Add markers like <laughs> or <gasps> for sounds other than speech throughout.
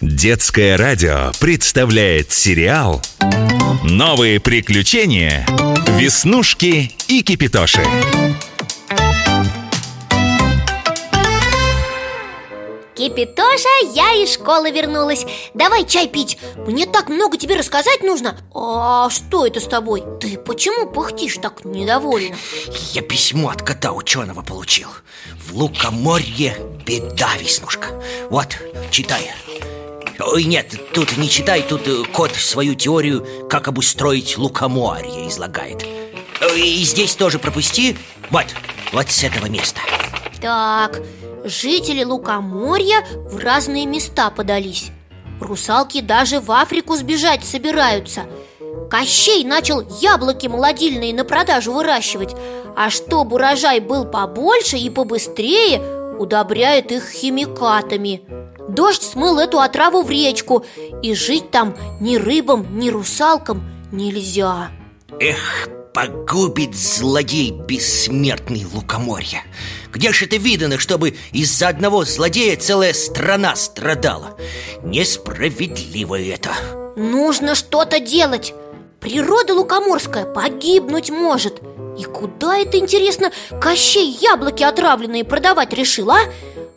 Детское радио представляет сериал «Новые приключения. Веснушки и Кипитоши». Кипитоша, я из школы вернулась Давай чай пить Мне так много тебе рассказать нужно А что это с тобой? Ты почему пыхтишь так недовольно? Я письмо от кота ученого получил В Лукоморье беда, Веснушка Вот, читай Ой, нет, тут не читай, тут э, кот свою теорию, как обустроить лукоморье излагает. И здесь тоже пропусти, вот, вот с этого места. Так, жители Лукоморья в разные места подались. Русалки даже в Африку сбежать собираются. Кощей начал яблоки молодильные на продажу выращивать. А чтобы урожай был побольше и побыстрее, удобряет их химикатами Дождь смыл эту отраву в речку И жить там ни рыбам, ни русалкам нельзя. Эх, погубит злодей бессмертный лукоморье Где же это видано, чтобы из-за одного злодея целая страна страдала? Несправедливо это. Нужно что-то делать. Природа лукоморская погибнуть может. И куда это, интересно, Кощей яблоки отравленные продавать решил, а?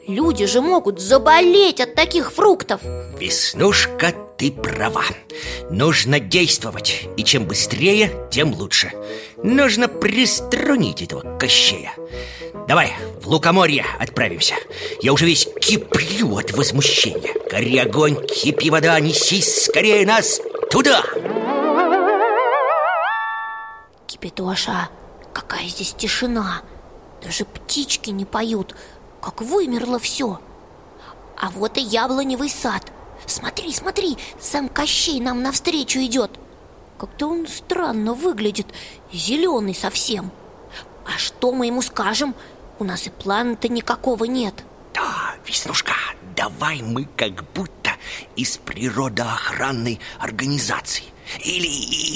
Люди же могут заболеть от таких фруктов. Веснушка, ты права. Нужно действовать И чем быстрее, тем лучше. Нужно приструнить этого Кощея. Давай в Лукоморье отправимся. Я уже весь киплю от возмущения. Гори огонь, кипи вода, несись скорее нас туда. Кипятоша, какая здесь тишина. Даже птички не поют как вымерло все А вот и яблоневый сад. Смотри, смотри, сам Кощей нам навстречу идет Как-то он странно выглядит, зеленый совсем. А что мы ему скажем? У нас и плана-то никакого нет. Да, Веснушка, давай мы как будто из природоохранной организации Или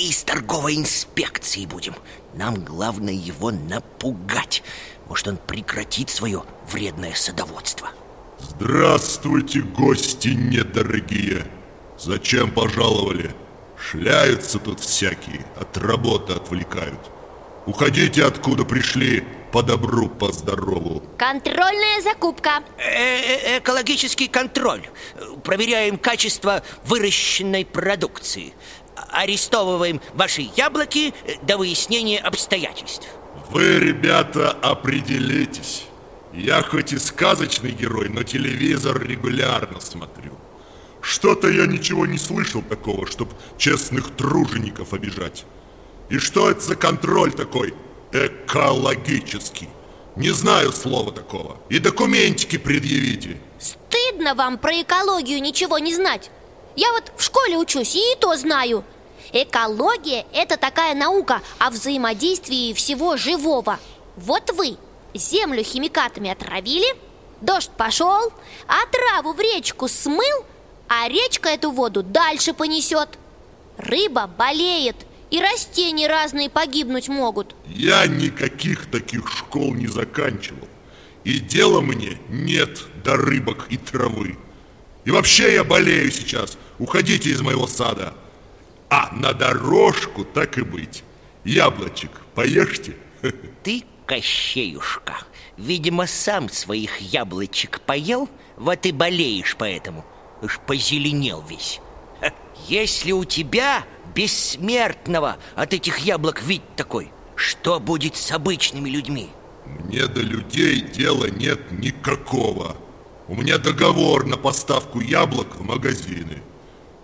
из торговой инспекции будем. Нам главное его напугать может, он прекратит свое вредное садоводство? Здравствуйте, гости недорогие! Зачем пожаловали? Шляются тут всякие, от работы отвлекают. Уходите, откуда пришли, по добру, по здорову. Контрольная закупка. Э -э Экологический контроль. Проверяем качество выращенной продукции. Арестовываем ваши яблоки до выяснения обстоятельств. Вы, ребята, определитесь. Я хоть и сказочный герой, но телевизор регулярно смотрю. Что-то я ничего не слышал такого, чтоб честных тружеников обижать. И что это за контроль такой экологический? Не знаю слова такого. И документики предъявите. Стыдно вам про экологию ничего не знать. Я вот в школе учусь и то знаю. Экология – это такая наука о взаимодействии всего живого. Вот вы землю химикатами отравили, дождь пошел, а траву в речку смыл, а речка эту воду дальше понесет. Рыба болеет, и растения разные погибнуть могут. Я никаких таких школ не заканчивал. И дела мне нет до рыбок и травы. И вообще я болею сейчас. Уходите из моего сада а на дорожку так и быть. Яблочек поешьте. <laughs> Ты, Кощеюшка, видимо, сам своих яблочек поел Вот и болеешь поэтому. Уж позеленел весь. Если у тебя бессмертного от этих яблок вид такой Что будет с обычными людьми? Мне до людей дела нет никакого. У меня договор на поставку яблок в магазины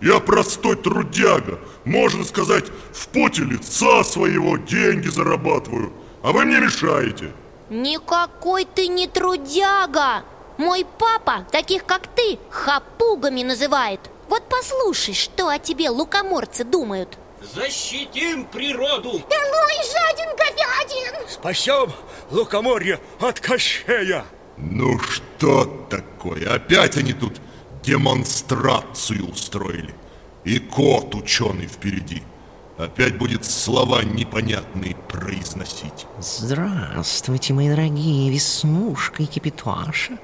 я простой трудяга, можно сказать, в поте лица своего деньги зарабатываю, а вы мне мешаете. Никакой ты не трудяга! Мой папа таких, как ты, хапугами называет. Вот послушай, что о тебе лукоморцы думают. Защитим природу! Элой жаден говядин! Спасем лукоморье от Кощея! Ну что такое? Опять они тут демонстрацию устроили. И кот ученый впереди. Опять будет слова непонятные произносить. Здравствуйте, мои дорогие Веснушка и Кипяташа.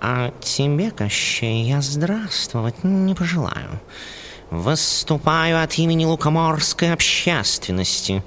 А тебе, Кощей, я здравствовать не пожелаю. Выступаю от имени лукоморской общественности.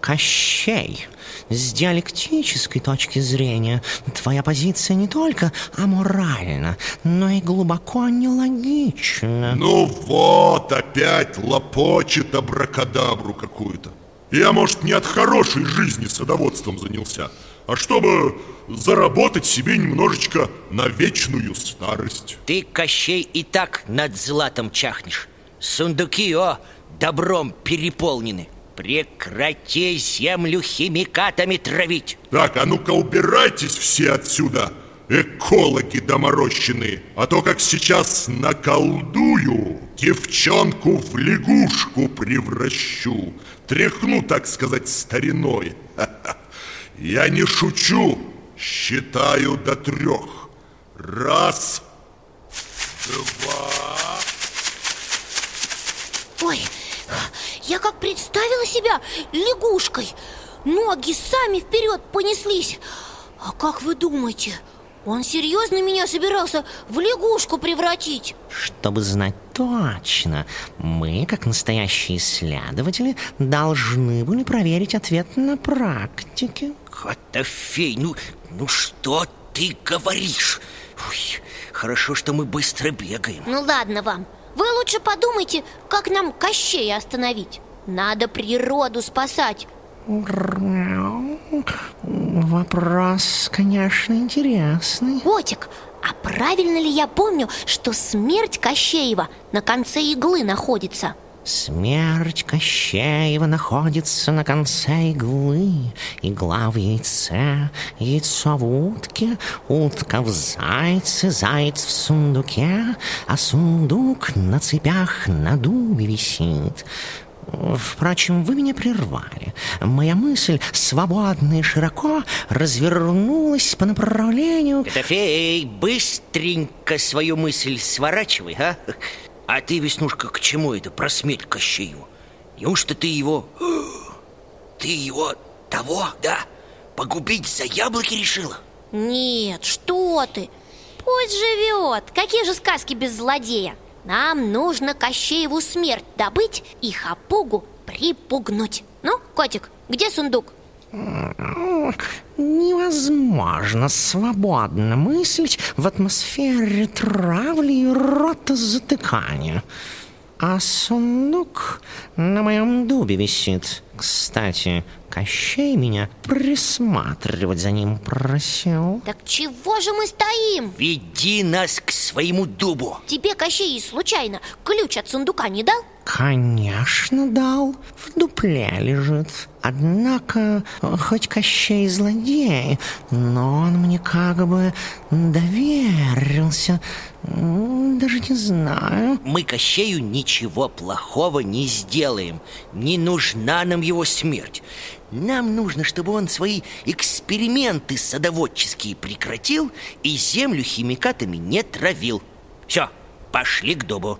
Кощей, с диалектической точки зрения твоя позиция не только аморальна, но и глубоко нелогична. Ну вот, опять лопочет абракадабру какую-то. Я, может, не от хорошей жизни садоводством занялся, а чтобы заработать себе немножечко на вечную старость. Ты, Кощей, и так над златом чахнешь. Сундуки, о, добром переполнены. Прекрати землю химикатами травить. Так, а ну-ка убирайтесь все отсюда, экологи доморощенные, а то как сейчас наколдую, девчонку в лягушку превращу, тряхну, так сказать, стариной. <laughs> Я не шучу, считаю до трех. Раз, два... я как представила себя лягушкой Ноги сами вперед понеслись А как вы думаете, он серьезно меня собирался в лягушку превратить? Чтобы знать точно, мы, как настоящие исследователи, должны были проверить ответ на практике. Котофей, ну, ну что ты говоришь? Ой, хорошо, что мы быстро бегаем. Ну ладно вам, вы лучше подумайте, как нам Кощея остановить. Надо природу спасать. Вопрос, конечно, интересный. Котик, а правильно ли я помню, что смерть Кощеева на конце иглы находится? Смерть Кощеева находится на конце иглы Игла в яйце, яйцо в утке Утка в зайце, заяц в сундуке А сундук на цепях на дубе висит Впрочем, вы меня прервали. Моя мысль свободно и широко развернулась по направлению... Котофей, быстренько свою мысль сворачивай, а? А ты, Веснушка, к чему это про смерть Кощееву? Неужто ты его... <gasps> Ты его того, да? Погубить за яблоки решила? Нет, что ты Пусть живет Какие же сказки без злодея Нам нужно Кощееву смерть добыть и Хапугу припугнуть Ну, котик, где сундук? Невозможно свободно мыслить в атмосфере травли и ротозатыкания. А сундук на моем дубе висит. Кстати, Кощей меня присматривать за ним просил. Так чего же мы стоим? Веди нас к своему дубу. Тебе Кощей случайно ключ от сундука не дал? Конечно, дал. В дупле лежит. Однако, хоть Кощей злодей, но он мне как бы доверился. Даже не знаю. Мы Кощею ничего плохого не сделаем. Не нужна нам его смерть. Нам нужно, чтобы он свои эксперименты садоводческие прекратил и землю химикатами не травил. Все, пошли к дубу.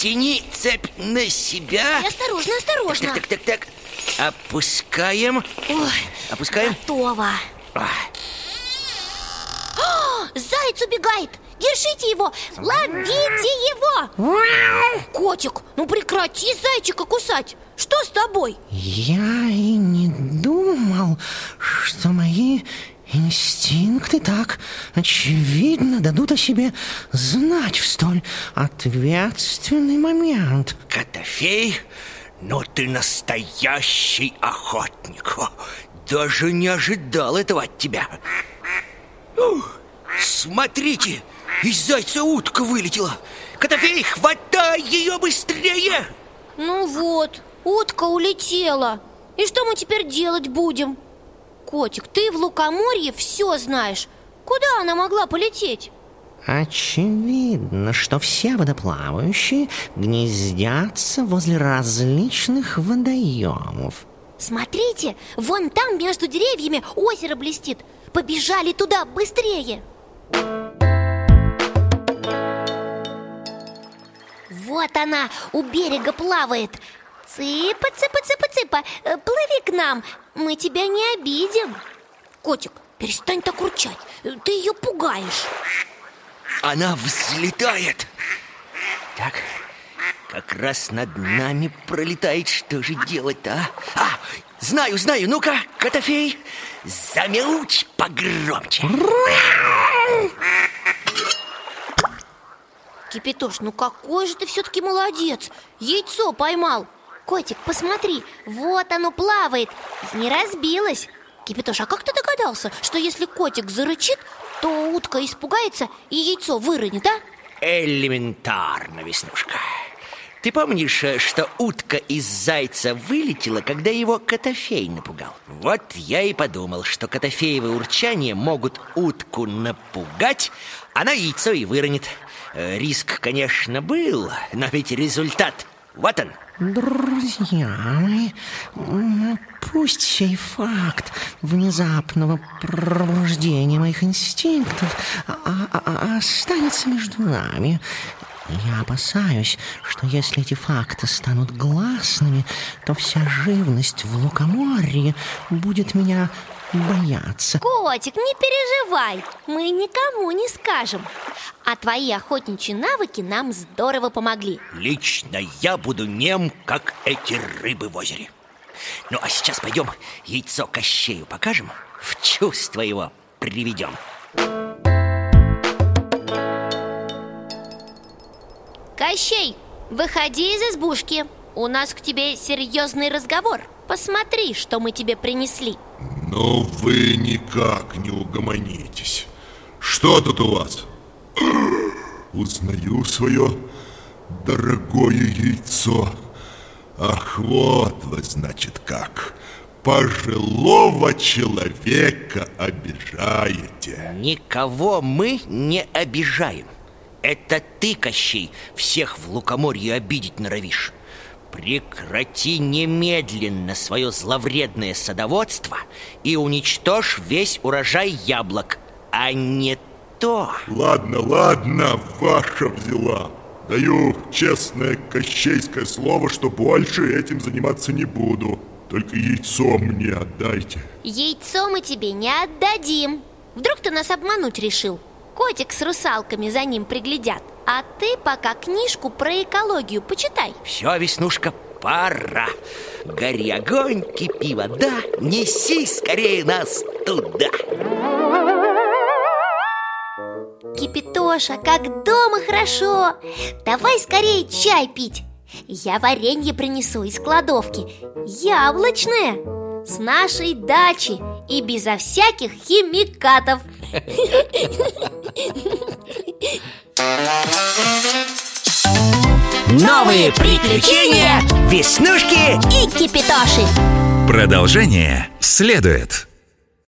Тяни цепь на себя. И осторожно, осторожно Так, так, так, так. Опускаем. Ой, Опускаем. готово А, Заяц убегает! Держите его! Ловите его! Котик, ну прекрати зайчика кусать! Что с тобой? Я и не думал, что мои инстинкты так очевидно дадут о себе знать в столь ответственный момент. Котофей, но ты настоящий охотник. Даже не ожидал этого от тебя. Ух, смотрите, из зайца утка вылетела. Котофей, хватай ее быстрее! Ну вот, утка улетела И что мы теперь делать будем? Котик, ты в лукоморье все знаешь. Куда она могла полететь? Очевидно, что все водоплавающие гнездятся возле различных водоемов. Смотрите, вон там между деревьями озеро блестит. Побежали туда быстрее. Вот она у берега плавает. Цыпа, цыпа, цыпа, цыпа, э, к нам? Мы тебя не обидим. Котик, перестань так урчать Ты ее пугаешь. Она взлетает. Так, как раз над нами пролетает. Что же делать-то, а? а? Знаю, знаю, ну-ка, Котофей Замяуч погромче. Кипятош, ну какой же ты все-таки молодец. Яйцо поймал Котик, посмотри, вот оно плавает Не разбилось Кипятош, а как ты догадался, что если котик зарычит, то утка испугается и яйцо выронит, а? Элементарно, Веснушка Ты помнишь, э, что утка из зайца вылетела, когда его Котофей напугал? Вот я и подумал, что Котофеевы урчания могут утку напугать Она яйцо и выронит Э, Риск, конечно, был, но ведь результат Вот он Друзья м, пусть сей факт внезапного пробуждения моих инстинктов а- а- а- останется между нами. Я опасаюсь, что если эти факты станут гласными, то вся живность в лукоморье будет меня бояться. Котик, не переживай, мы никому не скажем. А твои охотничьи навыки нам здорово помогли. Лично я буду нем, как эти рыбы в озере. Ну а сейчас пойдем яйцо Кощею покажем В чувство его приведем. Кощей, выходи из избушки. У нас к тебе серьезный разговор. Посмотри, что мы тебе принесли Но вы никак не угомонитесь. Что тут у вас? Узнаю свое дорогое яйцо. Ах, вот вы, значит, как. Пожилого человека обижаете. Никого мы не обижаем. Это ты, Кощей, всех в лукоморье обидеть норовишь Прекрати немедленно свое зловредное садоводство И уничтожь весь урожай яблок А не то. Ладно, ладно, ваша взяла. Даю честное кощейское слово, что больше этим заниматься не буду. Только яйцо мне отдайте. Яйцо мы тебе не отдадим. Вдруг ты нас обмануть решил? Котик с русалками за ним приглядят А ты пока книжку про экологию почитай. Все, Веснушка, пора. Гори огонь, кипи вода Неси скорее нас туда. Кипятоша, как дома хорошо. Давай скорее чай пить. Я варенье принесу из кладовки. Яблочное. С нашей дачи И безо всяких химикатов <laughs> Новые приключения Веснушки И кипятоши Продолжение следует.